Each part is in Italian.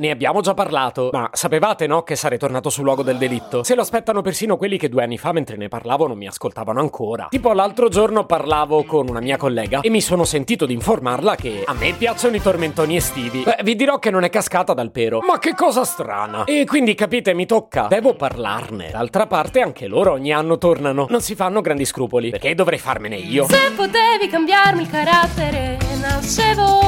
Ne abbiamo già parlato, ma sapevate no che sarei tornato sul luogo del delitto? Se lo aspettano persino quelli che due anni fa mentre ne parlavo non mi ascoltavano ancora. Tipo l'altro giorno parlavo con una mia collega e mi sono sentito di informarla che a me piacciono i tormentoni estivi. Beh, vi dirò che non è cascata dal pero. Ma che cosa strana! E quindi capite, mi tocca. Devo parlarne. D'altra parte anche loro ogni anno tornano. Non si fanno grandi scrupoli. Perché dovrei farmene io? Se potevi cambiarmi il carattere, nascevo.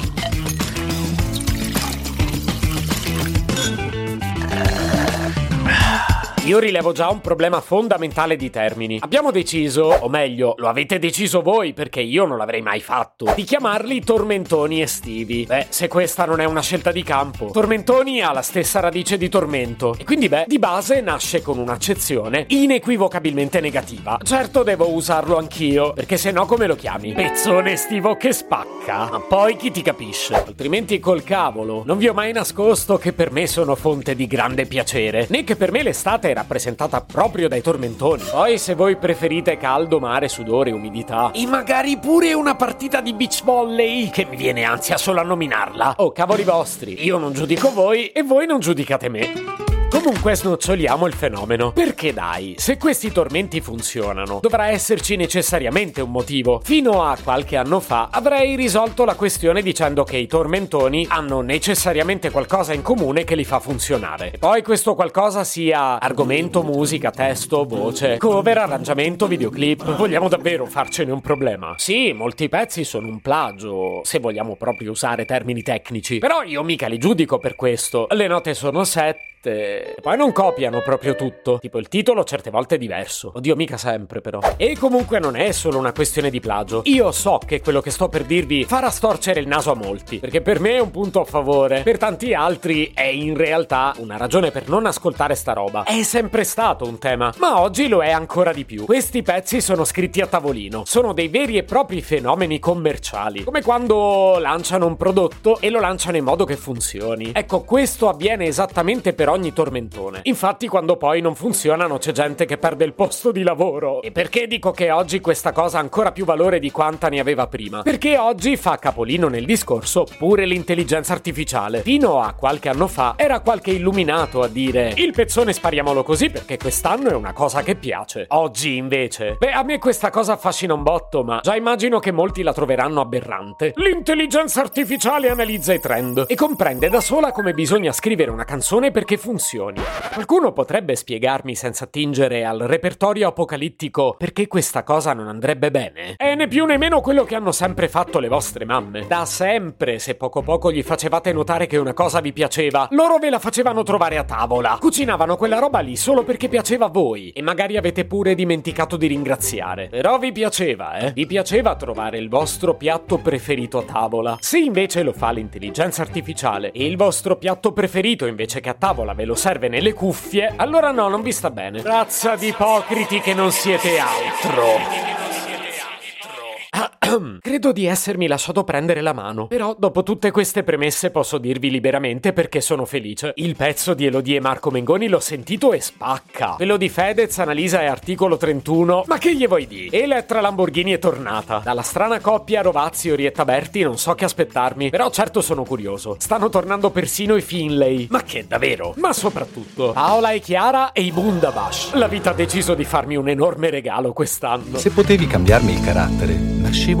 Io rilevo già un problema fondamentale di termini. Abbiamo deciso, o meglio, lo avete deciso voi perché io non l'avrei mai fatto, di chiamarli tormentoni estivi. Beh, se questa non è una scelta di campo. Tormentoni ha la stessa radice di tormento e quindi beh, di base nasce con un'accezione inequivocabilmente negativa. Certo devo usarlo anch'io, perché se no come lo chiami? Pezzone estivo che spacca. Ma poi chi ti capisce? Altrimenti col cavolo. Non vi ho mai nascosto che per me sono fonte di grande piacere, né che per me l'estate è rappresentata proprio dai tormentoni. Poi se voi preferite caldo, mare, sudore, umidità e magari pure una partita di beach volley che mi viene ansia solo a nominarla. Oh, cavoli vostri, io non giudico voi e voi non giudicate me. Comunque snoccioliamo il fenomeno. Perché dai, se questi tormenti funzionano, dovrà esserci necessariamente un motivo. Fino a qualche anno fa avrei risolto la questione dicendo che i tormentoni hanno necessariamente qualcosa in comune che li fa funzionare. E poi questo qualcosa sia argomento, musica, testo, voce, cover, arrangiamento, videoclip. Vogliamo davvero farcene un problema? Sì, molti pezzi sono un plagio, se vogliamo proprio usare termini tecnici. Però io mica li giudico per questo. Le note sono sette e poi non copiano proprio tutto. Tipo il titolo certe volte è diverso. Oddio, mica sempre però. E comunque non è solo una questione di plagio. Io so che quello che sto per dirvi farà storcere il naso a molti. Perché per me è un punto a favore. Per tanti altri è in realtà una ragione per non ascoltare sta roba. È sempre stato un tema. Ma oggi lo è ancora di più. Questi pezzi sono scritti a tavolino. Sono dei veri e propri fenomeni commerciali. Come quando lanciano un prodotto e lo lanciano in modo che funzioni. Ecco, questo avviene esattamente per ogni tormentone. Infatti, quando poi non funzionano, c'è gente che perde il posto di lavoro. E perché dico che oggi questa cosa ha ancora più valore di quanta ne aveva prima? Perché oggi fa capolino nel discorso pure l'intelligenza artificiale. Fino a qualche anno fa era qualche illuminato a dire il pezzone spariamolo così perché quest'anno è una cosa che piace. Oggi invece, beh, a me questa cosa affascina un botto, ma già immagino che molti la troveranno aberrante. L'intelligenza artificiale analizza i trend e comprende da sola come bisogna scrivere una canzone perché funzioni. Qualcuno potrebbe spiegarmi senza attingere al repertorio apocalittico perché questa cosa non andrebbe bene? È né più né meno quello che hanno sempre fatto le vostre mamme. Da sempre, se poco poco gli facevate notare che una cosa vi piaceva, loro ve la facevano trovare a tavola. Cucinavano quella roba lì solo perché piaceva a voi e magari avete pure dimenticato di ringraziare. Però vi piaceva, eh? Vi piaceva trovare il vostro piatto preferito a tavola. Se invece lo fa l'intelligenza artificiale e il vostro piatto preferito invece che a tavola ve lo serve nelle cuffie, allora no, non vi sta bene. Razza di ipocriti che non siete altro. Credo di essermi lasciato prendere la mano. Però, dopo tutte queste premesse, posso dirvi liberamente perché sono felice. Il pezzo di Elodie e Marco Mengoni l'ho sentito e spacca. Quello di Fedez, Analisa e Articolo 31. Ma che gli vuoi dire? Elettra Lamborghini è tornata. Dalla strana coppia Rovazzi-Orietta Berti non so che aspettarmi. Però certo sono curioso. Stanno tornando persino i Finlay. Ma che davvero? Ma soprattutto Paola e Chiara e i Bundabash. La vita ha deciso di farmi un enorme regalo quest'anno. Se potevi cambiarmi il carattere, nascevo